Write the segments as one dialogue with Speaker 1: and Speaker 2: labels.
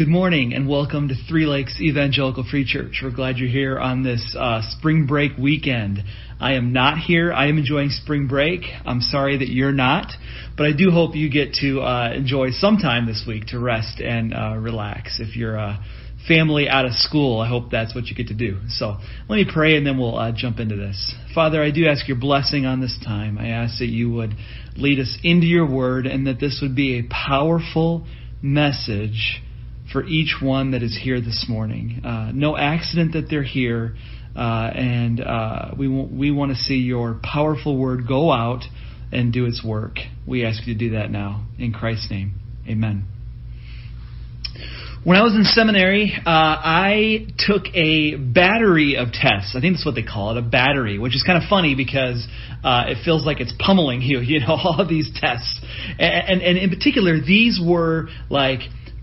Speaker 1: Good morning and welcome to Three Lakes Evangelical Free Church. We're glad you're here on this uh, spring break weekend. I am not here. I am enjoying spring break. I'm sorry that you're not, but I do hope you get to uh, enjoy some time this week to rest and uh, relax. If you're a family out of school, I hope that's what you get to do. So let me pray and then we'll uh, jump into this. Father, I do ask your blessing on this time. I ask that you would lead us into your word and that this would be a powerful message for each one that is here this morning. Uh, no accident that they're here, uh, and uh, we w- we want to see your powerful word go out and do its work. We ask you to do that now in Christ's name. Amen. When I was in seminary, uh, I took a battery of tests. I think that's what they call it, a battery, which is kind of funny because uh, it feels like it's pummeling you, you know, all of these tests. And, and, and in particular, these were like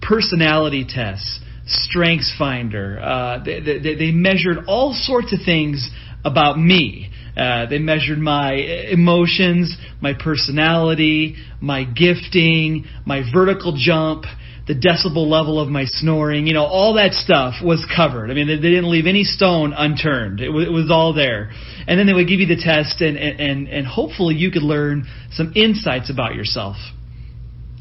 Speaker 1: personality tests, Strengths Finder. Uh, they, they, they measured all sorts of things about me. Uh, they measured my emotions, my personality, my gifting, my vertical jump, the decibel level of my snoring. You know, all that stuff was covered. I mean, they, they didn't leave any stone unturned. It, w- it was all there. And then they would give you the test, and, and, and hopefully you could learn some insights about yourself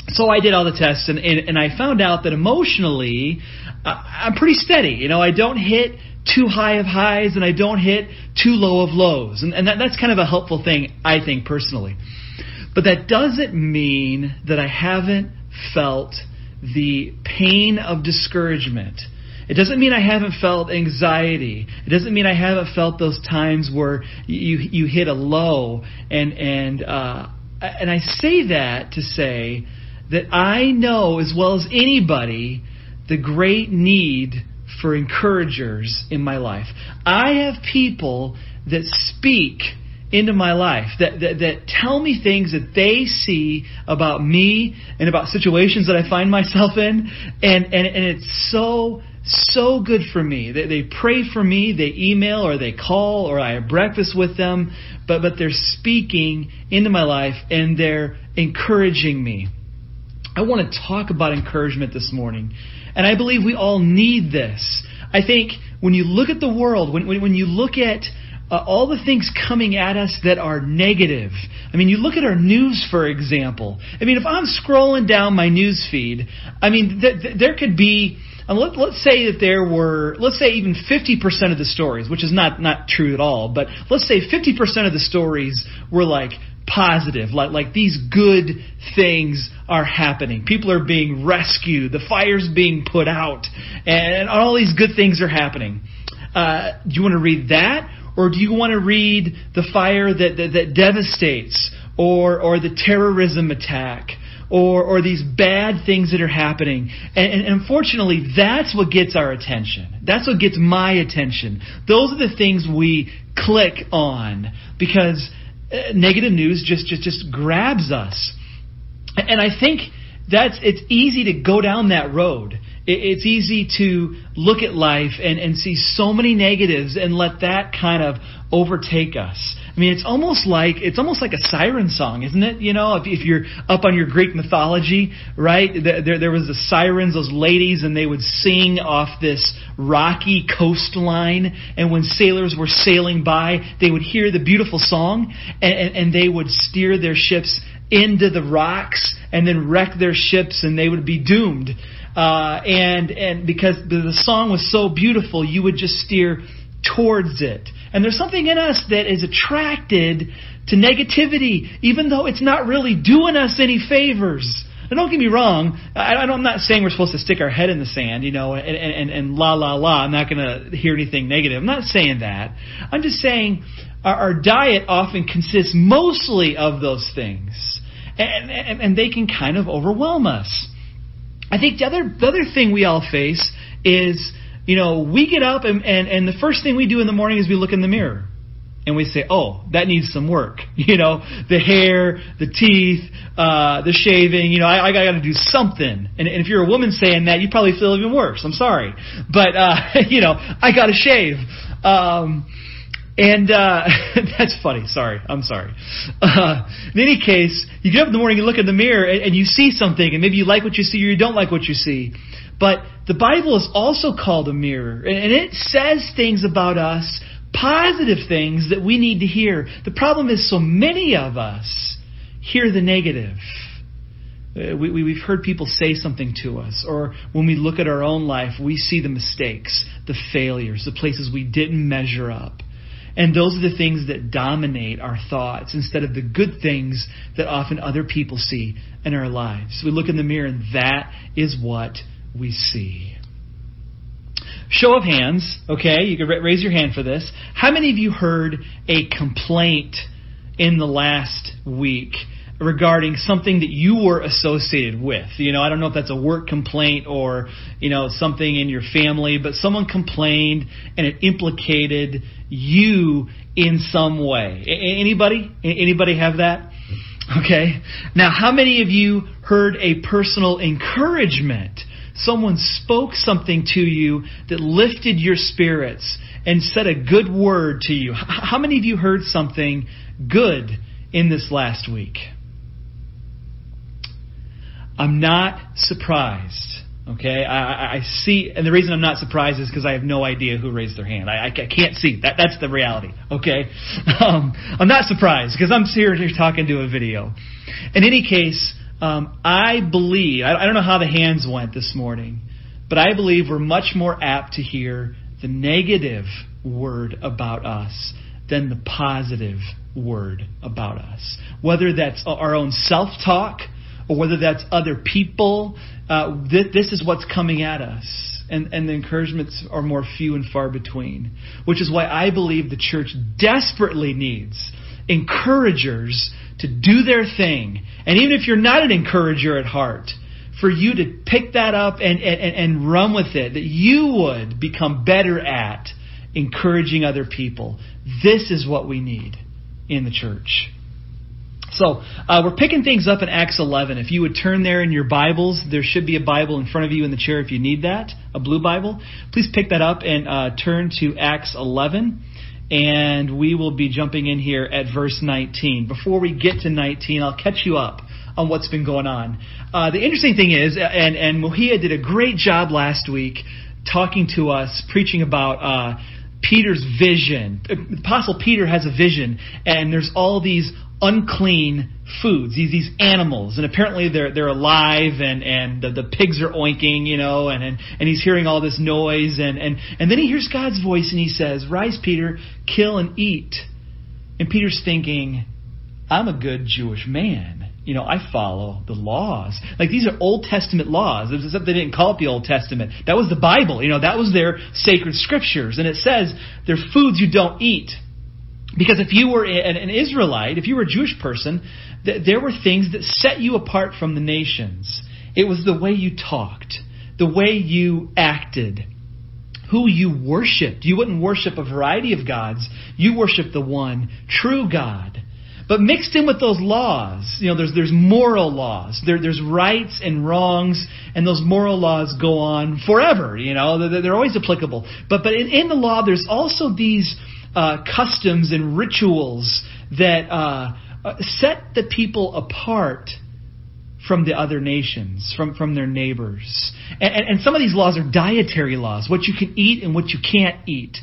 Speaker 1: so I did all the tests, and, and, and I found out that emotionally, uh, I'm pretty steady. You know, I don't hit too high of highs, and I don't hit too low of lows, and, and that, that's kind of a helpful thing, I think personally. But that doesn't mean that I haven't felt the pain of discouragement. It doesn't mean I haven't felt anxiety. It doesn't mean I haven't felt those times where you you hit a low and and uh, and I say that to say that I know as well as anybody the great need for encouragers in my life. I have people that speak into my life that, that, that tell me things that they see about me and about situations that I find myself in and, and, and it's so so good for me. They, they pray for me, they email or they call or I have breakfast with them, but, but they're speaking into my life and they're encouraging me. I want to talk about encouragement this morning. And I believe we all need this. I think when you look at the world, when, when, when you look at uh, all the things coming at us that are negative. I mean, you look at our news, for example. I mean, if I'm scrolling down my news feed, I mean, th- th- there could be. And let, let's say that there were, let's say even 50% of the stories, which is not, not true at all, but let's say 50% of the stories were like positive, like, like these good things are happening. People are being rescued, the fire's being put out, and all these good things are happening. Uh, do you want to read that? Or do you want to read the fire that, that, that devastates, or, or the terrorism attack, or, or these bad things that are happening. And, and, unfortunately, that's what gets our attention. That's what gets my attention. Those are the things we click on because Uh, negative news just, just, just grabs us. And I think that's, it's easy to go down that road. It's easy to look at life and, and see so many negatives and let that kind of overtake us. I mean, it's almost like it's almost like a siren song, isn't it? You know, if, if you're up on your Greek mythology, right? There, there was the sirens, those ladies, and they would sing off this rocky coastline. And when sailors were sailing by, they would hear the beautiful song, and, and, and they would steer their ships into the rocks and then wreck their ships, and they would be doomed. Uh, and and because the song was so beautiful, you would just steer towards it. And there's something in us that is attracted to negativity, even though it's not really doing us any favors. And don't get me wrong, I, I'm not saying we're supposed to stick our head in the sand, you know, and, and, and la la la. I'm not going to hear anything negative. I'm not saying that. I'm just saying our, our diet often consists mostly of those things, and, and, and they can kind of overwhelm us. I think the other the other thing we all face is, you know, we get up and, and, and the first thing we do in the morning is we look in the mirror. And we say, oh, that needs some work. You know, the hair, the teeth, uh, the shaving, you know, I, I got to do something. And, and if you're a woman saying that, you probably feel even worse. I'm sorry. But, uh, you know, I got to shave. Um, and uh, that's funny. Sorry, I'm sorry. Uh, in any case, you get up in the morning, you look in the mirror, and, and you see something, and maybe you like what you see or you don't like what you see. But the Bible is also called a mirror, and it says things about us, positive things that we need to hear. The problem is so many of us hear the negative. Uh, we, we, have heard people say something to us, or when we look at our own life, we see the mistakes, the failures, the places we didn't measure up. And those are the things that dominate our thoughts instead of the good things that often other people see in our lives. We look in the mirror and that is what we see. Show of hands, okay? You can raise your hand for this. How many of you heard a complaint in the last week regarding something that you were associated with. You know, I don't know if that's a work complaint or, you know, something in your family, but someone complained and it implicated you in some way. Anybody? Anybody have that? Okay. Now, how many of you heard a personal encouragement? Someone spoke something to you that lifted your spirits and said a good word to you. How many of you heard something good in this last week? I'm not surprised. Okay, I, I see, and the reason I'm not surprised is because I have no idea who raised their hand. I, I can't see. That that's the reality. Okay, um, I'm not surprised because I'm here, here talking to a video. In any case, um, I believe I, I don't know how the hands went this morning, but I believe we're much more apt to hear the negative word about us than the positive word about us. Whether that's our own self-talk or whether that's other people. Uh, th- this is what's coming at us. And, and the encouragements are more few and far between. Which is why I believe the church desperately needs encouragers to do their thing. And even if you're not an encourager at heart, for you to pick that up and, and, and run with it, that you would become better at encouraging other people. This is what we need in the church. So uh, we're picking things up in Acts 11. If you would turn there in your Bibles, there should be a Bible in front of you in the chair if you need that, a blue Bible. Please pick that up and uh, turn to Acts 11. And we will be jumping in here at verse 19. Before we get to 19, I'll catch you up on what's been going on. Uh, the interesting thing is, and, and Mohia did a great job last week talking to us, preaching about uh, Peter's vision. Apostle Peter has a vision, and there's all these unclean foods, these these animals, and apparently they're they're alive, and and the, the pigs are oinking, you know, and, and and he's hearing all this noise, and and and then he hears God's voice, and he says, "Rise, Peter, kill and eat." And Peter's thinking, "I'm a good Jewish man." you know, I follow the laws. Like these are Old Testament laws. Except they didn't call it the Old Testament. That was the Bible. You know, that was their sacred scriptures. And it says they're foods you don't eat. Because if you were an Israelite, if you were a Jewish person, there were things that set you apart from the nations. It was the way you talked, the way you acted, who you worshiped. You wouldn't worship a variety of gods. You worshiped the one true God. But mixed in with those laws, you know, there's there's moral laws. There, there's rights and wrongs, and those moral laws go on forever. You know, they're, they're always applicable. But but in, in the law, there's also these uh, customs and rituals that uh, uh, set the people apart from the other nations, from, from their neighbors. And, and, and, some of these laws are dietary laws, what you can eat and what you can't eat.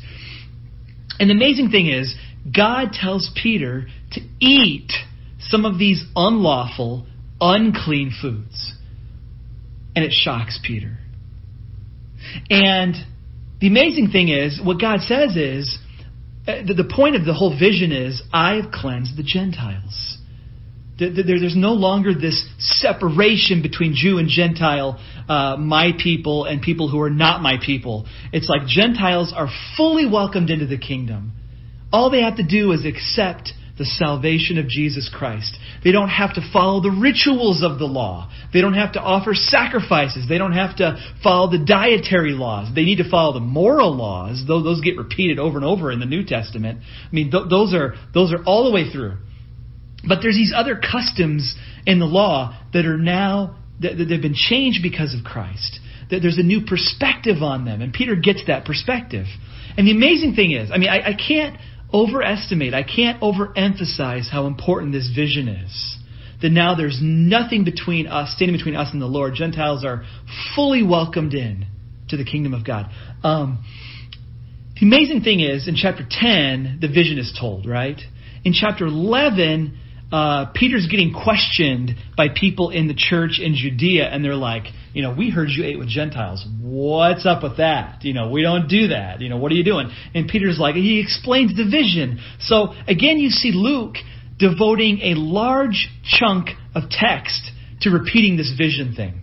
Speaker 1: And the amazing thing is, God tells Peter to eat some of these unlawful, unclean foods. And it shocks Peter. And the amazing thing is, what God says is, the point of the whole vision is I have cleansed the Gentiles. There's no longer this separation between Jew and Gentile, uh, my people and people who are not my people. It's like Gentiles are fully welcomed into the kingdom. All they have to do is accept the salvation of Jesus Christ. They don't have to follow the rituals of the law. They don't have to offer sacrifices. They don't have to follow the dietary laws. They need to follow the moral laws. Though those get repeated over and over in the New Testament. I mean, th- those are those are all the way through. But there's these other customs in the law that are now that they've been changed because of Christ. That there's a new perspective on them, and Peter gets that perspective. And the amazing thing is, I mean, I, I can't overestimate, I can't overemphasize how important this vision is. That now there's nothing between us, standing between us and the Lord. Gentiles are fully welcomed in. to the kingdom of God. Um, the amazing thing is, in chapter 10, the vision is told, right? In chapter 11, uh, Peter's getting questioned by people in the church in Judea, and they're like, you know, we heard you ate with Gentiles. What's up with that? You know, we don't do that. You know, what are you doing? And Peter's like, he explains the vision. So again, you see Luke devoting a large chunk of text to repeating this vision thing.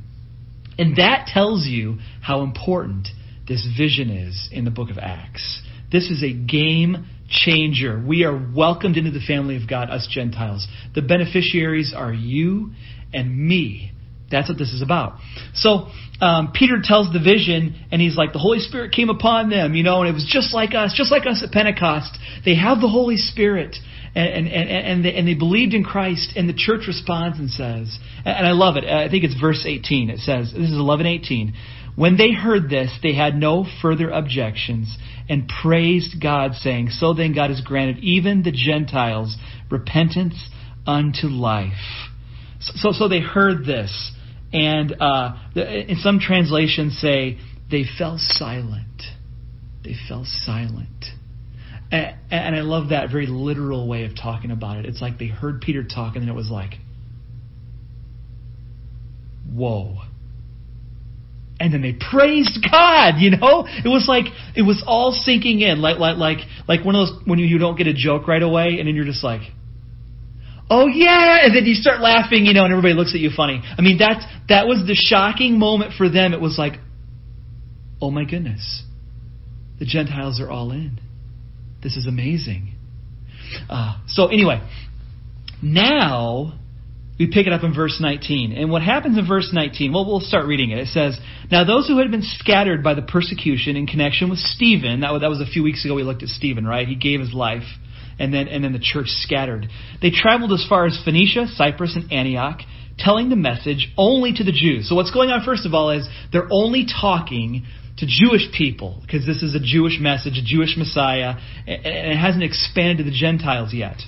Speaker 1: And that tells you how important this vision is in the book of Acts. This is a game changer. We are welcomed into the family of God, us Gentiles. The beneficiaries are you and me. That's what this is about. So um, Peter tells the vision, and he's like, the Holy Spirit came upon them, you know, and it was just like us, just like us at Pentecost. They have the Holy Spirit, and and and, they, and they believed in Christ, and the church responds and says, and I love it. I think it's verse 18. It says, this is 11:18. When they heard this, they had no further objections and praised God, saying, So then God has granted even the Gentiles repentance unto life. So, so they heard this and uh, in some translations say they fell silent. They fell silent. And, and, I love that very literal way of talking about it. It's like they heard Peter talk, and then it was like, whoa. And then they praised God, you know? It was like it was all sinking in, like like like like one of those when you, you don't get a joke right away, and then you're just like, oh yeah, and then you start laughing, you know, and everybody looks at you funny. I mean, that's that was the shocking moment for them. It was like, oh my goodness, the Gentiles are all in. This is amazing. Uh, so anyway, now we pick it up in verse 19. And what happens in verse 19, well, we'll start reading it. It says, Now those who had been scattered by the persecution in connection with Stephen, that was, that was a few weeks ago we looked at Stephen, right? He gave his life and then and then the church scattered. They traveled as far as Phoenicia, Cyprus, and Antioch, telling the message only to the Jews. So what's going on first of all is they're only talking to Jewish people because this is a Jewish message, a Jewish Messiah, and it hasn't expanded to the Gentiles yet.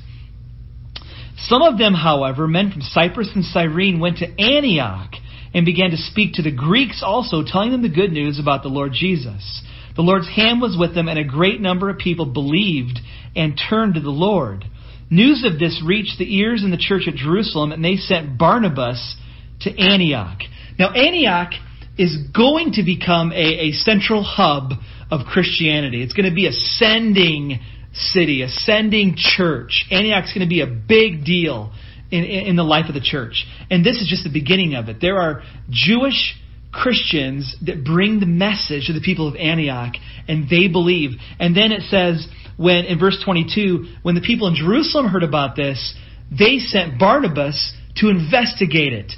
Speaker 1: Some of them, however, men from Cyprus and Cyrene, went to Antioch and began to speak to the Greeks also, telling them the good news about the Lord Jesus. The Lord's hand was with them, and a great number of people believed and turned to the Lord. News of this reached the ears in the church at Jerusalem, and they sent Barnabas to Antioch. Now, Antioch is going to become a, a central hub of Christianity. It's going to be a sending city, ascending church. Antioch's going to be a big deal in, in, in the life of the church. And this is just the beginning of it. There are Jewish Christians that bring the message to the people of Antioch, and they believe. And then it says, when in verse 22, when the people in Jerusalem heard about this, they sent Barnabas to investigate it.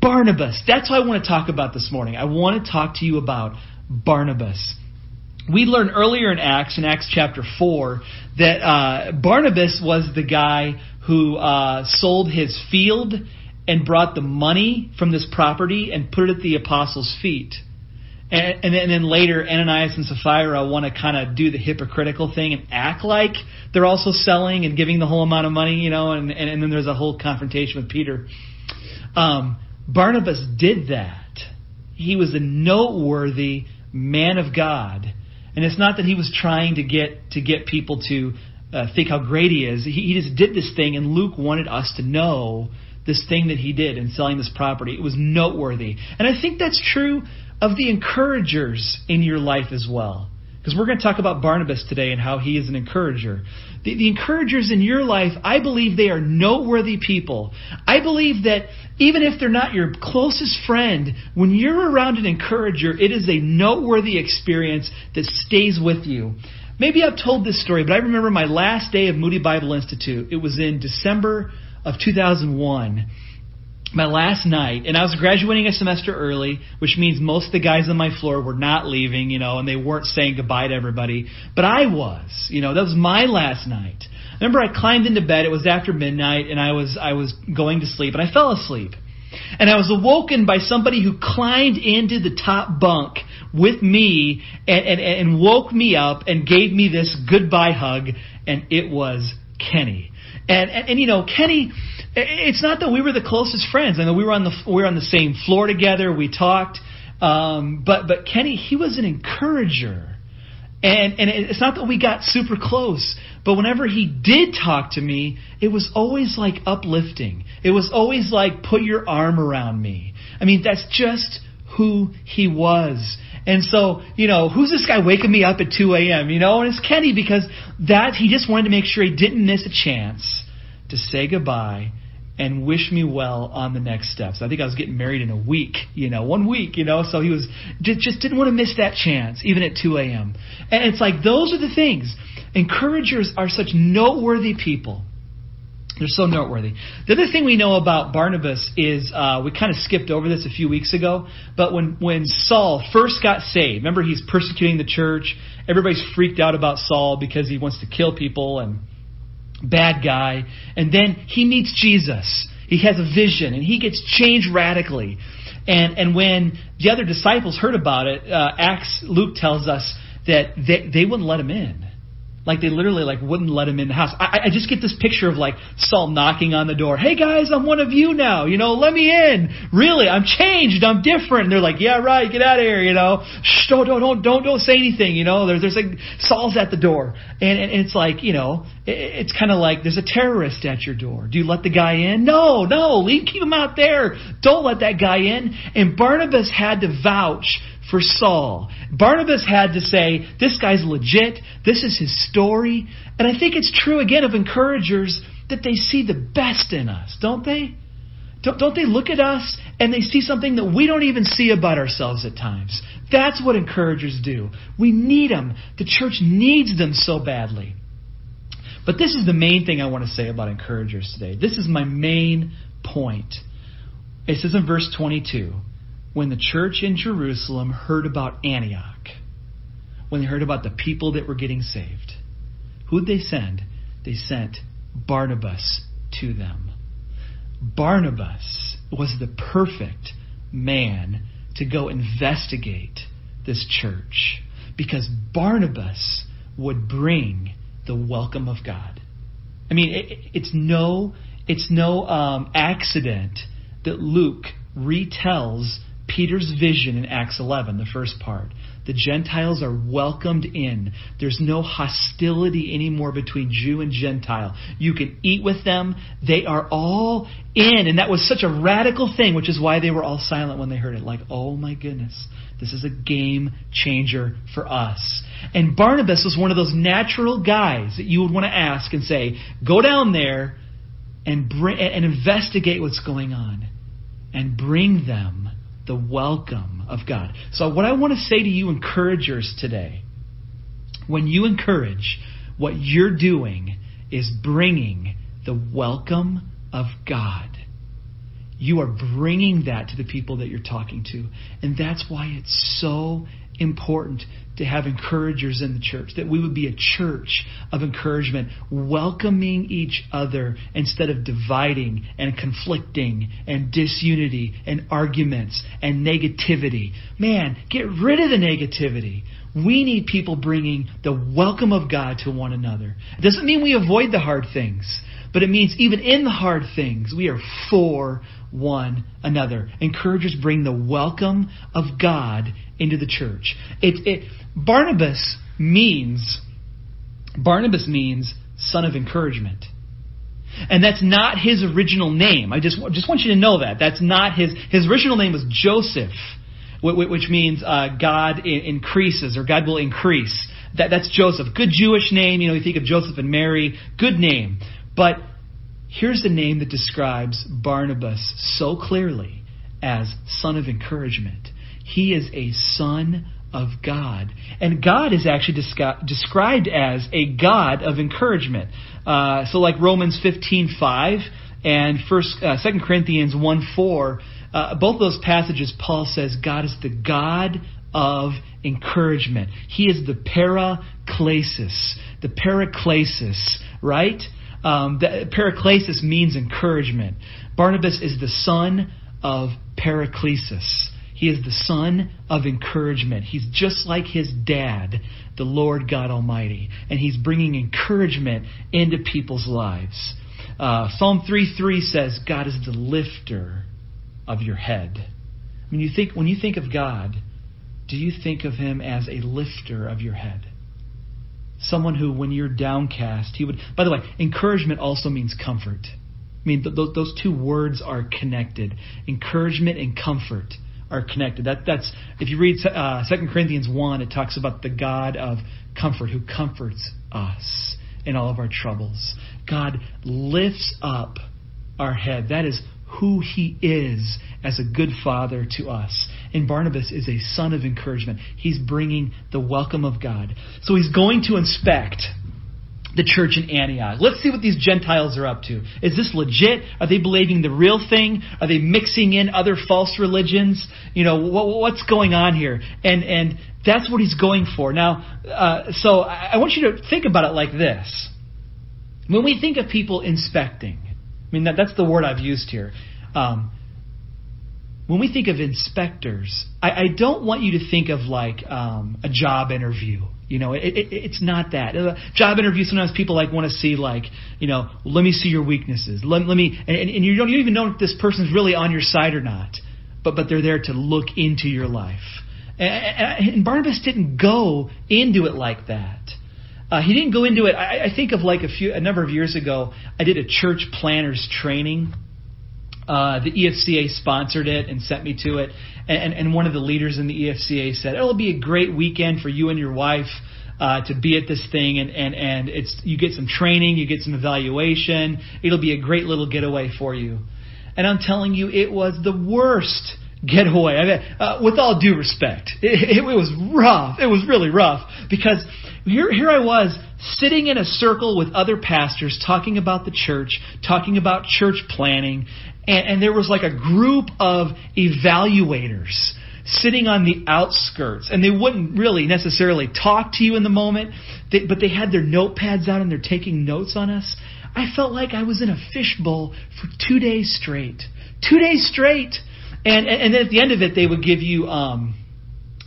Speaker 1: Barnabas. That's what I want to talk about this morning. I want to talk to you about Barnabas. We learned earlier in Acts, in Acts chapter 4, that uh, Barnabas was the guy who uh, sold his field and brought the money from this property and put it at the apostles' feet. And, and, then, and then later, Ananias and Sapphira want to kind of do the hypocritical thing and act like they're also selling and giving the whole amount of money, you know, and, and, and then there's a whole confrontation with Peter. Um, Barnabas did that. He was a noteworthy man of God. And it's not that he was trying to get to get people to uh, think how great he is. He, he just did this thing, and Luke wanted us to know this thing that he did in selling this property. It was noteworthy. And I think that's true of the encouragers in your life as well. Because we're going to talk about Barnabas today and how he is an encourager. The, the, encouragers in your life, I believe they are noteworthy people. I believe that even if they're not your closest friend, when you're around an encourager, it is a noteworthy experience that stays with you. Maybe I've told this story, but I remember my last day of Moody Bible Institute. It was in December of 2001, my last night, and I was graduating a semester early, which means most of the guys on my floor were not leaving, you know, and they weren't saying goodbye to everybody, but I was, you know, that was my last night. I remember I climbed into bed. It was after midnight, and I was I was going to sleep, and I fell asleep. And I was awoken by somebody who climbed into the top bunk with me and, and, and woke me up and gave me this goodbye hug, and it was Kenny. And, and, and you know, Kenny, it's not that we were the closest friends. I know we were on the we were on the same floor together. We talked. Um, but but Kenny, he was an encourager. And and it's not that we got super close, but whenever he did talk to me, it was always like uplifting. It was always like put your arm around me. I mean, that's just who he was. And so, you know, who's this guy waking me up at 2 a.m., you know? And it's Kenny because that, he just wanted to make sure he didn't miss a chance to say goodbye and wish me well on the next steps. I think I was getting married in a week, you know, one week, you know, so he was, just, just didn't want to miss that chance, even at 2 a.m. And it's like, those are the things. Encouragers are such noteworthy people. They're so noteworthy. The other thing we know about Barnabas is uh, we kind of skipped over this a few weeks ago, but when when Saul first got saved, remember he's persecuting the church. Everybody's freaked out about Saul because he wants to kill people and bad guy. And then he meets Jesus. He has a vision and he gets changed radically. And and when the other disciples heard about it, uh, Acts Luke tells us that they, they wouldn't let him in. Like they literally like wouldn't let him in the house. I, I just get this picture of like Saul knocking on the door. Hey guys, I'm one of you now. You know, let me in. Really, I'm changed. I'm different. And they're like, yeah, right. Get out of here. You know, shh, don't don't don't don't don't say anything. You know, there's there's like Saul's at the door, and and it's like you know, it, it's kind of like there's a terrorist at your door. Do you let the guy in? No, no. Leave keep him out there. Don't let that guy in. And Barnabas had to vouch for Saul. Barnabas had to say, this guy's legit, this is his story. And I think it's true again of encouragers that they see the best in us, don't they? Don't, they look at us and they see something that we don't even see about ourselves at times? That's what encouragers do. We need them. The church needs them so badly. But this is the main thing I want to say about encouragers today. This is my main point. It says in verse 22 when the church in Jerusalem heard about Antioch, when they heard about the people that were getting saved, who'd they send? They sent Barnabas to them. Barnabas was the perfect man to go investigate this church because Barnabas would bring the welcome of God. I mean, it, it's no, it's no um, accident that Luke retells Peter's vision in Acts 11, the first part. The Gentiles are welcomed in. There's no hostility anymore between Jew and Gentile. You can eat with them. They are all in. And that was such a radical thing, which is why they were all silent when they heard it. Like, oh my goodness, this is a game changer for us. And Barnabas was one of those natural guys that you would want to ask and say, go down there and, bring, and investigate what's going on and bring them the welcome of God. So, what I want to say to you, encouragers, today, when you encourage, what you're doing is bringing the welcome of God. You are bringing that to the people that you're talking to. And that's why it's so important to have encouragers in the church, that we would be a church of encouragement, welcoming each other instead of dividing and conflicting and disunity and arguments and negativity. Man, get rid of the negativity. We need people bringing the welcome of God to one another. It doesn't mean we avoid the hard things, but it means even in the hard things, we are for one another. Encouragers bring the welcome of God into the church. It, it, Barnabas means Barnabas means son of encouragement. And that's not his original name. I just just want you to know that. That's not his his original name was Joseph, which means uh, God increases or God will increase. That that's Joseph. Good Jewish name. You know, you think of Joseph and Mary. Good name. But here's the name that describes Barnabas so clearly as son of encouragement. He is a son of God. And God is actually descri- described as a God of encouragement. Uh, so like Romans 15:5 and first uh, 2 Corinthians 1:4, uh, both those passages Paul says God is the God of encouragement. He is the paraklesis. The paraklesis, right? Um, paraklesis means encouragement. Barnabas is the son of paraklesis. He is the son of encouragement. He's just like his dad, the Lord God Almighty. And he's bringing encouragement into people's lives. Uh, Psalm 3 3 says, God is the lifter of your head. Mean, you think when you think of God, do you think of him as a lifter of your head? Someone who, when you're downcast, he would. By the way, encouragement also means comfort. I mean, th- th- those two words are connected. Encouragement and comfort are connected. That, that's if you read uh, 2 Corinthians 1, it talks about the God of comfort who comforts us in all of our troubles. God lifts up our head. That is who he is as a good father to us. And Barnabas is a son of encouragement. He's bringing the welcome of God. So he's going to inspect the church in Antioch. Let's see what these Gentiles are up to. Is this legit? Are they believing the real thing? Are they mixing in other false religions? You know, what, what's going on here? And and that's what he's going for. Now, uh, so I want you to think about it like this. When we think of people inspecting, I mean that, that's the word I've used here. Um, when we think of inspectors, I, I, don't want you to think of like um, a job interview. You know, it, it, it's not that. A job interview, sometimes people like want to see like, you know, let me see your weaknesses. Let, let me, and, and you don't even know if this person's really on your side or not, but but they're there to look into your life. And, and Barnabas didn't go into it like that. Uh, he didn't go into it. I, I think of like a few, a number of years ago, I did a church planters training. Uh, the EFCA sponsored it and sent me to it, and, and one of the leaders in the EFCA said it'll be a great weekend for you and your wife uh, to be at this thing, and and and it's you get some training, you get some evaluation. It'll be a great little getaway for you. And I'm telling you, it was the worst getaway. I mean, uh, with all due respect, it, it was rough. It was really rough because here, here I was sitting in a circle with other pastors talking about the church, talking about church planting, and, and there was like a group of evaluators sitting on the outskirts, and they wouldn't really necessarily talk to you in the moment, they, but they had their notepads out and they're taking notes on us. I felt like I was in a fishbowl for two days straight. Two days straight. And, and, and then at the end of it, they would give you um,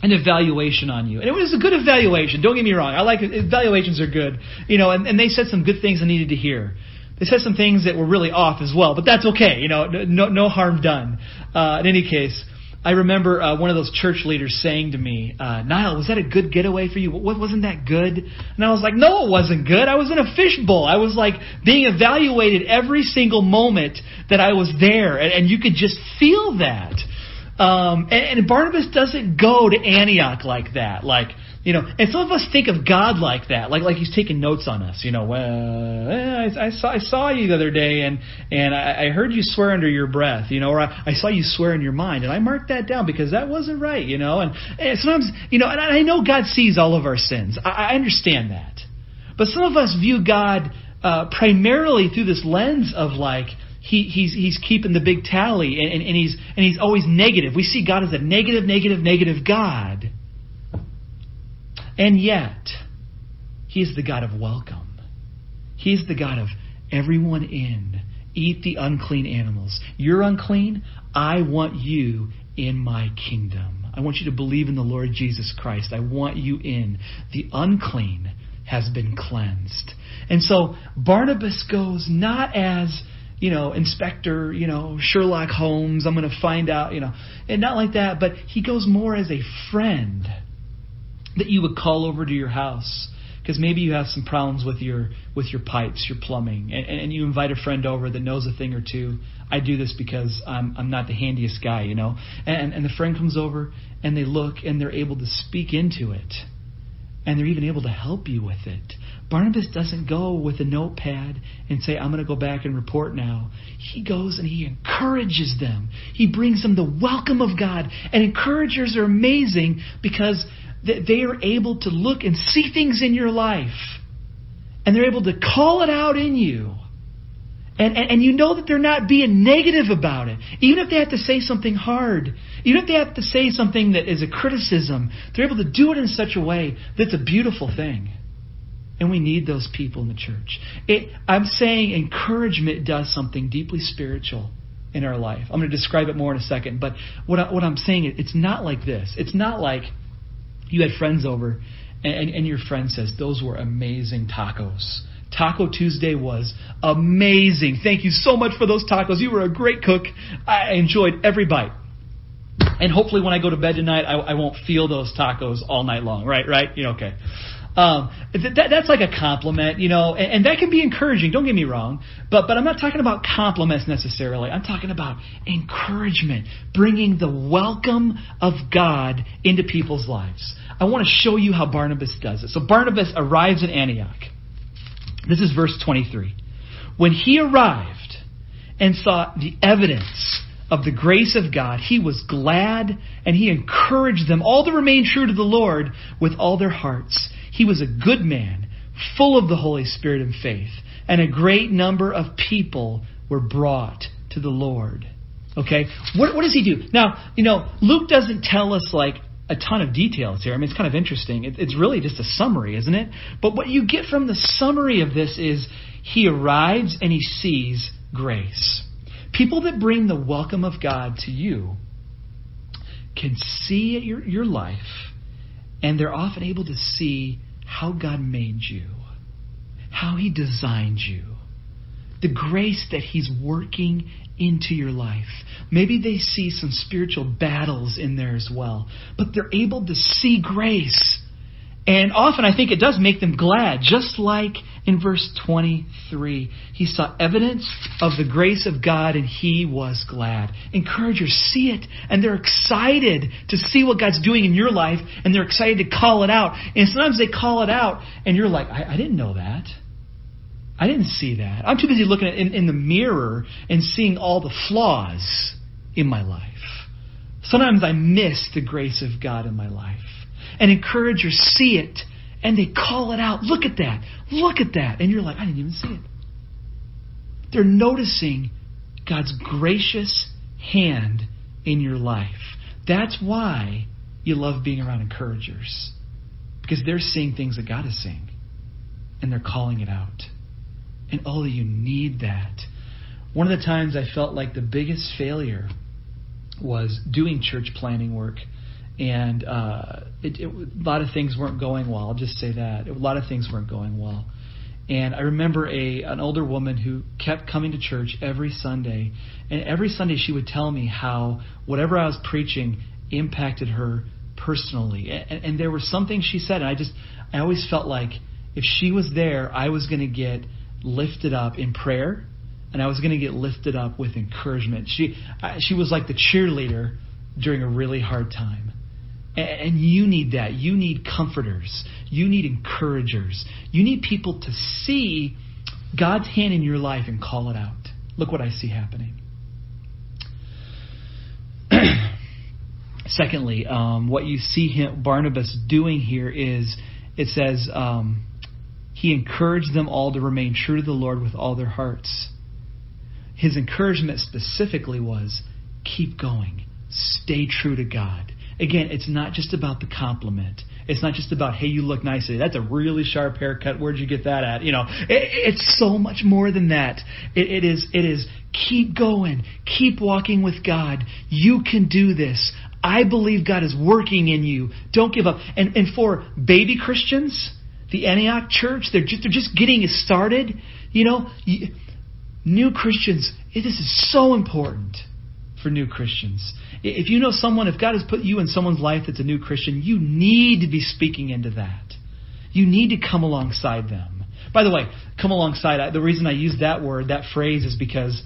Speaker 1: an evaluation on you. And it was a good evaluation. Don't get me wrong. I like. Evaluations are good. You know, and, and they said some good things I needed to hear. They said some things that were really off as well, but that's okay. You know, no, no harm done. Uh, in any case, I remember uh, one of those church leaders saying to me, uh, Niall, was that a good getaway for you? What, wasn't that good? And I was like, no, it wasn't good. I was in a fishbowl. I was like being evaluated every single moment that I was there, and, and you could just feel that. Um, and, and Barnabas doesn't go to Antioch like that. Like, you know, and some of us think of God like that, like like He's taking notes on us. You know, well, I, I saw I saw you the other day, and and I, I heard you swear under your breath. You know, or I, I saw you swear in your mind, and I marked that down because that wasn't right. You know, and, and sometimes you know, and I know God sees all of our sins. I, I understand that, but some of us view God uh, primarily through this lens of like he, he's, he's keeping the big tally and, and, and, he's, and he's always negative. We see God as a negative, negative, negative God. And yet, He's the God of welcome. He's the God of everyone in. Eat the unclean animals. You're unclean. I want you in my kingdom. I want you to believe in the Lord Jesus Christ. I want you in. The unclean has been cleansed. And so Barnabas goes not as you know, Inspector, you know, Sherlock Holmes, I'm going to find out, you know, and not like that, but he goes more as a friend that you would call over to your house because maybe you have some problems with your with your pipes, your plumbing, and, and you invite a friend over that knows a thing or two. I do this because I'm I'm not the handiest guy, you know, and and the friend comes over and they look and they're able to speak into it, and they're even able to help you with it. Barnabas doesn't go with a notepad and say, I'm going to go back and report now. He goes and he encourages them. He brings them the welcome of God. And encouragers are amazing because they are able to look and see things in your life. And they're able to call it out in you. And, and, and, you know that they're not being negative about it. Even if they have to say something hard, even if they have to say something that is a criticism, they're able to do it in such a way that's a beautiful thing. And we need those people in the church. It, I'm saying encouragement does something deeply spiritual in our life. I'm going to describe it more in a second. But what, I, what I'm saying, is it's not like this. It's not like you had friends over and, and your friend says, Those were amazing tacos. Taco Tuesday was amazing. Thank you so much for those tacos. You were a great cook. I enjoyed every bite. And hopefully, when I go to bed tonight, I, I won't feel those tacos all night long. Right? Right? You know, okay. Um, that, that's like a compliment, you know, and, and that can be encouraging. Don't get me wrong, but but I'm not talking about compliments necessarily. I'm talking about encouragement, bringing the welcome of God into people's lives. I want to show you how Barnabas does it. So Barnabas arrives in Antioch. This is verse 23. When he arrived and saw the evidence of the grace of God, he was glad and he encouraged them all to remain true to the Lord with all their hearts. He was a good man, full of the Holy Spirit and faith, and a great number of people were brought to the Lord. Okay? What, what does he do? Now, you know, Luke doesn't tell us like a ton of details here. I mean, it's kind of interesting. It, it's really just a summary, isn't it? But what you get from the summary of this is he arrives and he sees grace. People that bring the welcome of God to you can see your, your life, and they're often able to see how God made you, how He designed you, the grace that He's working into your life. Maybe they see some spiritual battles in there as well, but they're able to see grace. And often I think it does make them glad, just like in verse 23. He saw evidence of the grace of God and he was glad. Encouragers see it and they're excited to see what God's doing in your life and they're excited to call it out. And sometimes they call it out and you're like, I, I didn't know that. I didn't see that. I'm too busy looking at in, in the mirror and seeing all the flaws in my life. Sometimes I miss the grace of God in my life. And encouragers see it and they call it out. Look at that. Look at that. And you're like, I didn't even see it. They're noticing God's gracious hand in your life. That's why you love being around encouragers. Because they're seeing things that God is seeing. And they're calling it out. And oh, you need that. One of the times I felt like the biggest failure was doing church planting work. And uh, it, it, a lot of things weren't going well. I'll just say that. A lot of things weren't going well. And I remember a an older woman who kept coming to church every Sunday, and every Sunday she would tell me how whatever I was preaching impacted her personally. And, and there were some things she said, and I just I always felt like if she was there, I was going to get lifted up in prayer, and I was going to get lifted up with encouragement. She she was like the cheerleader during a really hard time. And you need that. You need comforters. You need encouragers. You need people to see God's hand in your life and call it out. Look what I see happening. Secondly, um, what you see him, Barnabas doing here is it says um, he encouraged them all to remain true to the Lord with all their hearts. His encouragement specifically was keep going, stay true to God. Again, it's not just about the compliment. It's not just about, hey, you look nice today. That's a really sharp haircut. Where'd you get that at? You know, it, it's so much more than that. It, it is, it is keep going, keep walking with God. You can do this. I believe God is working in you. Don't give up. And, and for baby Christians, the Antioch church, they're just, they're just getting started. You know, new Christians, this is so important for new Christians. If you know someone, if God has put you in someone's life that's a new Christian, you need to be speaking into that. You need to come alongside them. By the way, come alongside, the reason I use that word, that phrase, is because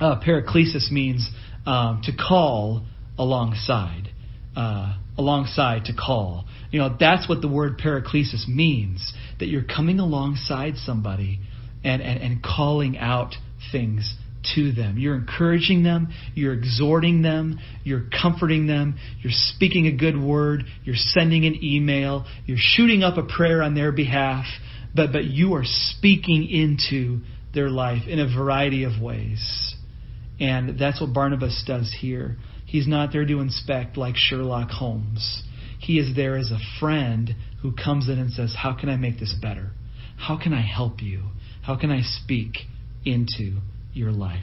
Speaker 1: uh, paraklesis means um, to call alongside. Uh, alongside to call. You know, that's what the word paraklesis means. That you're coming alongside somebody and, and, and calling out things to them. You're encouraging them, you're exhorting them, you're comforting them, you're speaking a good word, you're sending an email, you're shooting up a prayer on their behalf, but, but you are speaking into their life in a variety of ways. And that's what Barnabas does here. He's not there to inspect like Sherlock Holmes. He is there as a friend who comes in and says, How can I make this better? How can I help you? How can I speak into your life?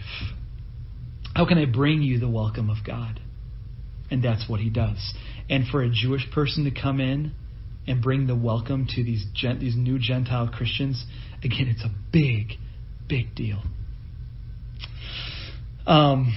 Speaker 1: How can I bring you the welcome of God? And that's what he does. And for a Jewish person to come in and bring the welcome to these these new Gentile Christians, again, it's a big, big deal. Um,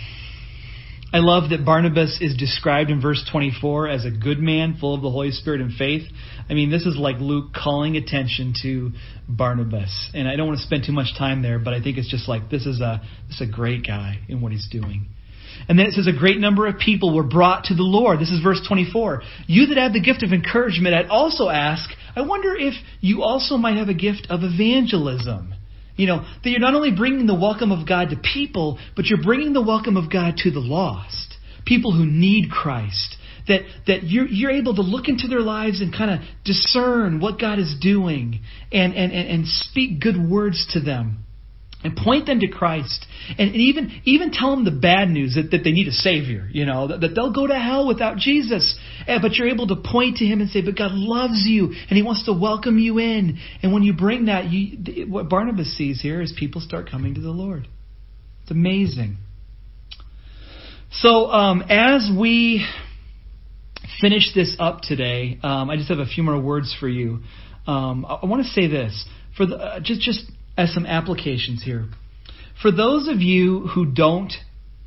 Speaker 1: I love that Barnabas is described in verse 24 as a good man, full of the Holy Spirit and faith. I mean, this is like Luke calling attention to Barnabas. And I don't want to spend too much time there, but I think it's just like this is a this is a great guy in what he's doing. And then it says, A great number of people were brought to the Lord. This is verse 24. You that have the gift of encouragement, I'd also ask, I wonder if you also might have a gift of evangelism. You know, that you're not only bringing the welcome of God to people, but you're bringing the welcome of God to the lost. People who need Christ. That, that you're, you're able to look into their lives and kind of discern what God is doing and, and, and, and speak good words to them and point them to Christ. And, and, even even tell them the bad news that, that they need a savior you know that, that they'll go to hell without Jesus. And, but you're able to point to him and say but God loves you and he wants to welcome you in. And when you bring that you what Barnabas sees here is people start coming to the Lord. It's amazing. So um, as we finish this up today um, I just have a few more words for you. Um, I, I want to say this. For the, uh, just just as some applications here. For those of you who don't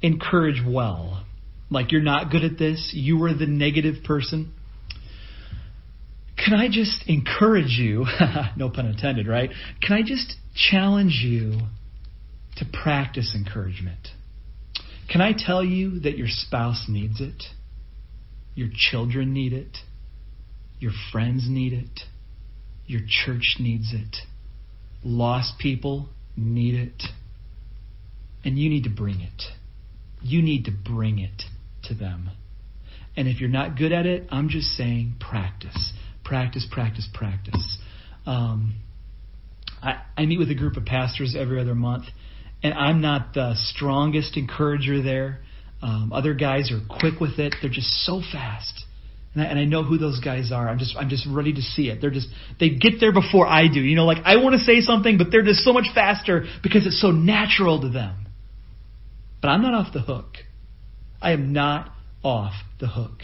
Speaker 1: encourage well, like you're not good at this, you were the negative person, can I just encourage you, no pun intended, right? Can I just challenge you to practice encouragement? Can I tell you that your spouse needs it? Your children need it? Your friends need it? Your church needs it? Lost people need it. And you need to bring it. You need to bring it to them. And if you're not good at it, I'm just saying practice. Practice, practice, practice. Um, I, I meet with a group of pastors every other month, and I'm not the strongest encourager there. Um, other guys are quick with it, they're just so fast and I, and I know who those guys are. I'm just I'm just ready to see it. They're just they get there before I do. You know, like I want to say something, but they're just so much faster because it's so natural to them. But I'm not off the hook. I am not off the hook.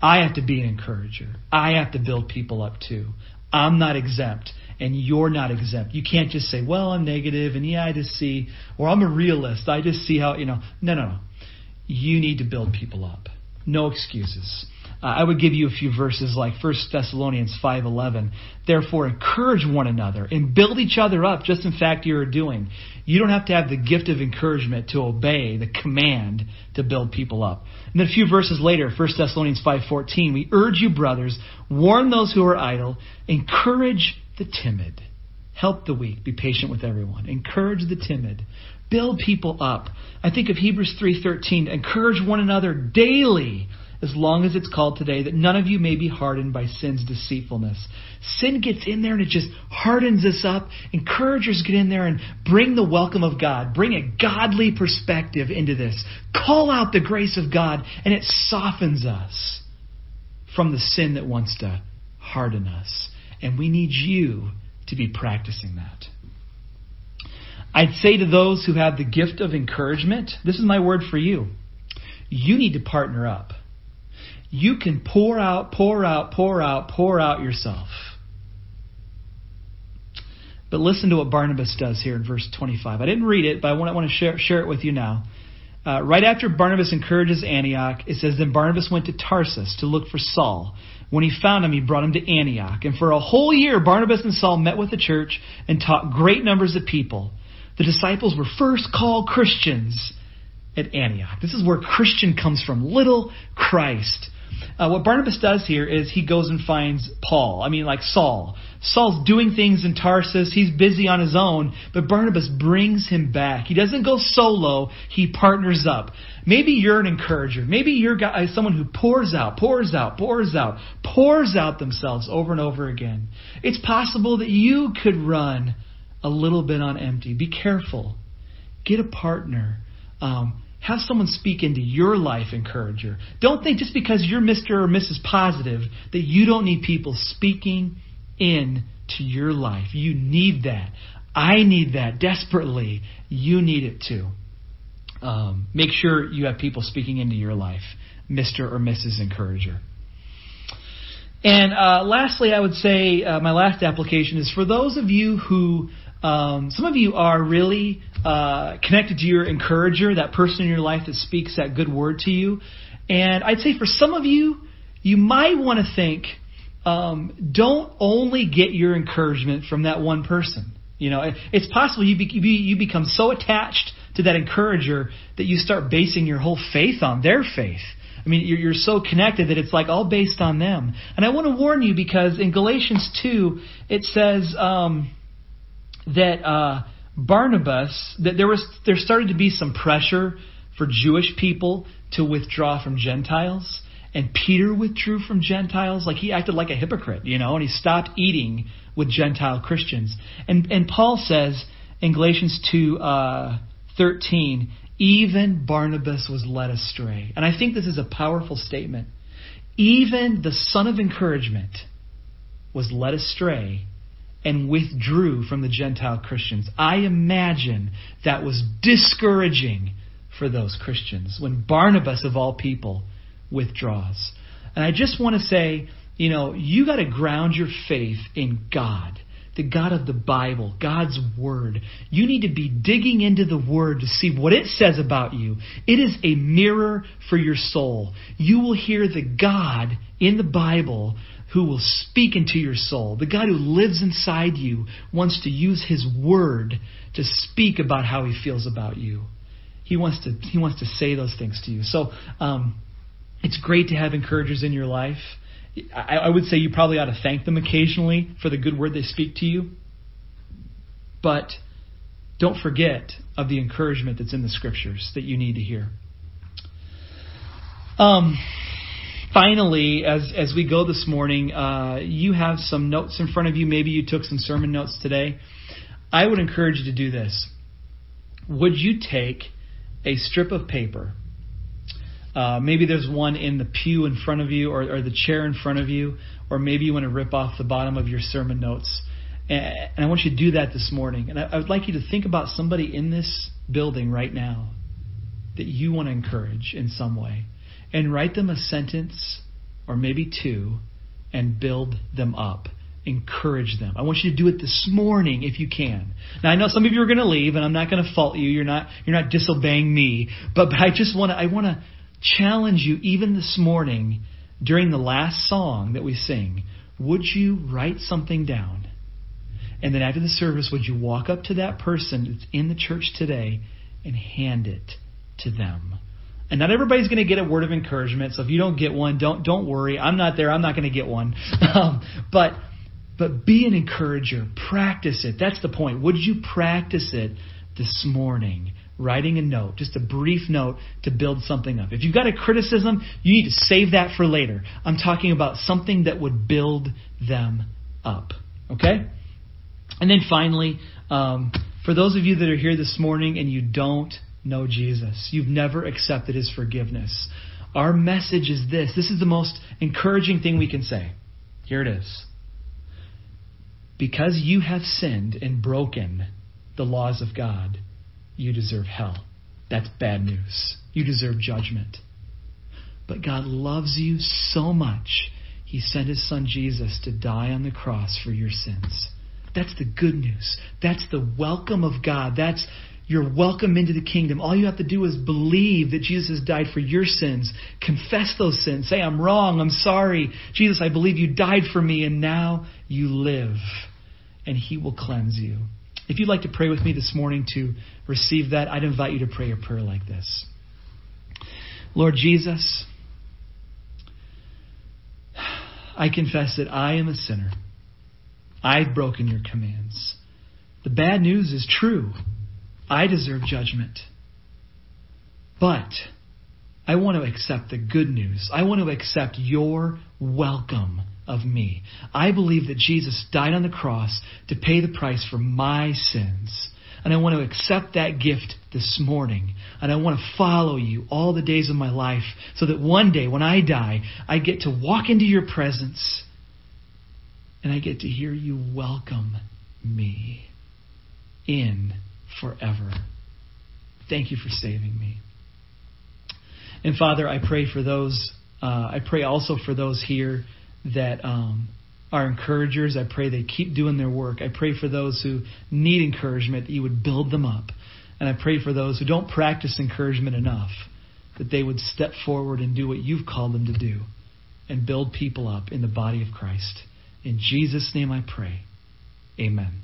Speaker 1: I have to be an encourager. I have to build people up too. I'm not exempt, and you're not exempt. You can't just say, "Well, I'm and yeah, I just see, or I'm a realist. I just see how you know. No, no, no. You need to build people up. No excuses. Uh, I would give you a few verses like 1 Thessalonians 5:11. Therefore encourage one another and build each other up just in fact you are doing. You don't have to have the gift of encouragement to obey the command to build people up. And then a few verses later, 1 Thessalonians 5:14, we urge you brothers, warn those who are idle, encourage the timid. Help the weak, be patient with everyone. Encourage the timid. Build people up. I think of Hebrews 3:13, encourage one another daily as long as it's called today, that none of you may be hardened by sin's deceitfulness. Sin gets in there and it just hardens us up. Encouragers get in there and bring the welcome of God, bring a godly perspective into this. Call out the grace of God, and it softens us from the sin that wants to harden us. And we need you to be practicing that. I'd say to those who have the gift of encouragement, this is my word for you. You need to partner up you can pour out, pour out, pour out, pour out yourself. But listen to what Barnabas does here in verse 25. I didn't read it, but I want, I want to share, share it with you now. Uh, right after Barnabas encourages Antioch, it says, Then Barnabas went to Tarsus to look for Saul. When he found him, he brought him to Antioch. And for a whole year, Barnabas and Saul met with the church and taught great numbers of people. The disciples were first called Christians at Antioch. This is where Christian comes from, little Christ. Uh, what Barnabas does here is he goes and finds Paul. I mean, like Saul. Saul's doing things in Tarsus. He's busy on his own, but Barnabas brings him back. He doesn't go solo. He partners up. Maybe you're an encourager. Maybe you're uh, someone who pours out, pours out, pours out, pours out themselves over and over again. It's possible that you could run a little bit on empty. Be careful. Get a partner. Um, have someone speak into your life, encourager. Don't think just because you're Mr. or Mrs. Positive that you don't need people speaking in to your life. You need that. I need that desperately. You need it too. Um, make sure you have people speaking into your life, Mr. or Mrs. Encourager. And uh, lastly, I would say uh, my last application is for those of you who, um, some of you are really uh, connected to your encourager, that person in your life that speaks that good word to you. And I'd say for some of you, you might want to think, um, don't only get your encouragement from that one person. You know, it's possible you, be, you become so attached to that encourager that you start basing your whole faith on their faith. I mean, you're, you're so connected that it's like all based on them. And I want to warn you because in Galatians 2, it says um, that uh, Barnabas, that there was there started to be some pressure for Jewish people to withdraw from Gentiles. And Peter withdrew from Gentiles, like he acted like a hypocrite, you know, and he stopped eating with Gentile Christians. And and Paul says in Galatians two uh, thirteen, even Barnabas was led astray. And I think this is a powerful statement. Even the son of encouragement was led astray and withdrew from the Gentile Christians. I imagine that was discouraging for those Christians when Barnabas, of all people, withdraws. And I just want to say, you know, you got to ground your faith in God, the God of the Bible, God's Word. You need to be digging into the Word to see what it says about you. It is a mirror for your soul. You will hear the God in the Bible who will speak into your soul. The God who lives inside you wants to use His Word to speak about how He feels about you. He wants to He wants to say those things to you. So um, it's great to have encouragers in your life. I, I would say you probably ought to thank them occasionally for the good word they speak to you. But don't forget of the encouragement that's in the scriptures that you need to hear. Um, finally, as as we go this morning, uh, you have some notes in front of you. Maybe you took some sermon notes today. I would encourage you to do this. Would you take a strip of paper uh, maybe there's one in the pew in front of you or, or, the chair in front of you, or maybe you want to rip off the bottom of your sermon notes. And, I want you to do that this morning. And I, I would like you to think about somebody in this building right now that you want to encourage in some way. And write them a sentence or maybe two and build them up encourage them. I want you to do it this morning if you can. Now I know some of you are going to leave and I'm not going to fault you. You're not you're not disobeying me, but, but I just want to I want to challenge you, even this morning, during the last song that we sing, would you write something down? And then after the service, would you walk up to that person that's in the church today and hand it to them? And not everybody's going to get a word of encouragement. So if you don't get one, don't don't worry. I'm not there. I'm not going to get one. Um, but but be an encourager. Practice it. That's the point. Would you practice it this morning? writing a note, just a brief note to build something up. If you've got a criticism, you need to save that for later. I'm talking about something that would build them up. Okay? And then finally, um, for those of you that are here this morning and you don't know Jesus, you've never accepted his forgiveness. Our message is this this is the most encouraging thing we can say. Here it is. Because you have sinned and broken the laws of God, you deserve hell. That's bad news. You deserve judgment. But God loves you so much, He sent His Son Jesus to die on the cross for your sins. That's the good news. That's the welcome of God. That's your welcome into the kingdom. All you have to do is believe that Jesus has died for your sins. Confess those sins. Say, I'm wrong. I'm sorry. Jesus, I believe you died for me and now you live. And he will cleanse you. If you'd like to pray with me this morning to receive that, I'd invite you to pray a prayer like this Lord Jesus, I confess that I am a sinner. I've broken your commands. The bad news is true. I deserve judgment. But I want to accept the good news. I want to accept your welcome of me. I believe that Jesus died on the cross to pay the price for my sins. And I want to accept that gift this morning. And I want to follow you all the days of my life so that one day when I die, I get to walk into your presence and I get to hear you welcome me in forever. Thank you for saving me. And Father, I pray for those, uh, I pray also for those here that um, are encouragers. I pray they keep doing their work. I pray for those who need encouragement that you would build them up. And I pray for those who don't practice encouragement enough that they would step forward and do what you've called them to do and build people up in the body of Christ. In Jesus' name I pray. Amen.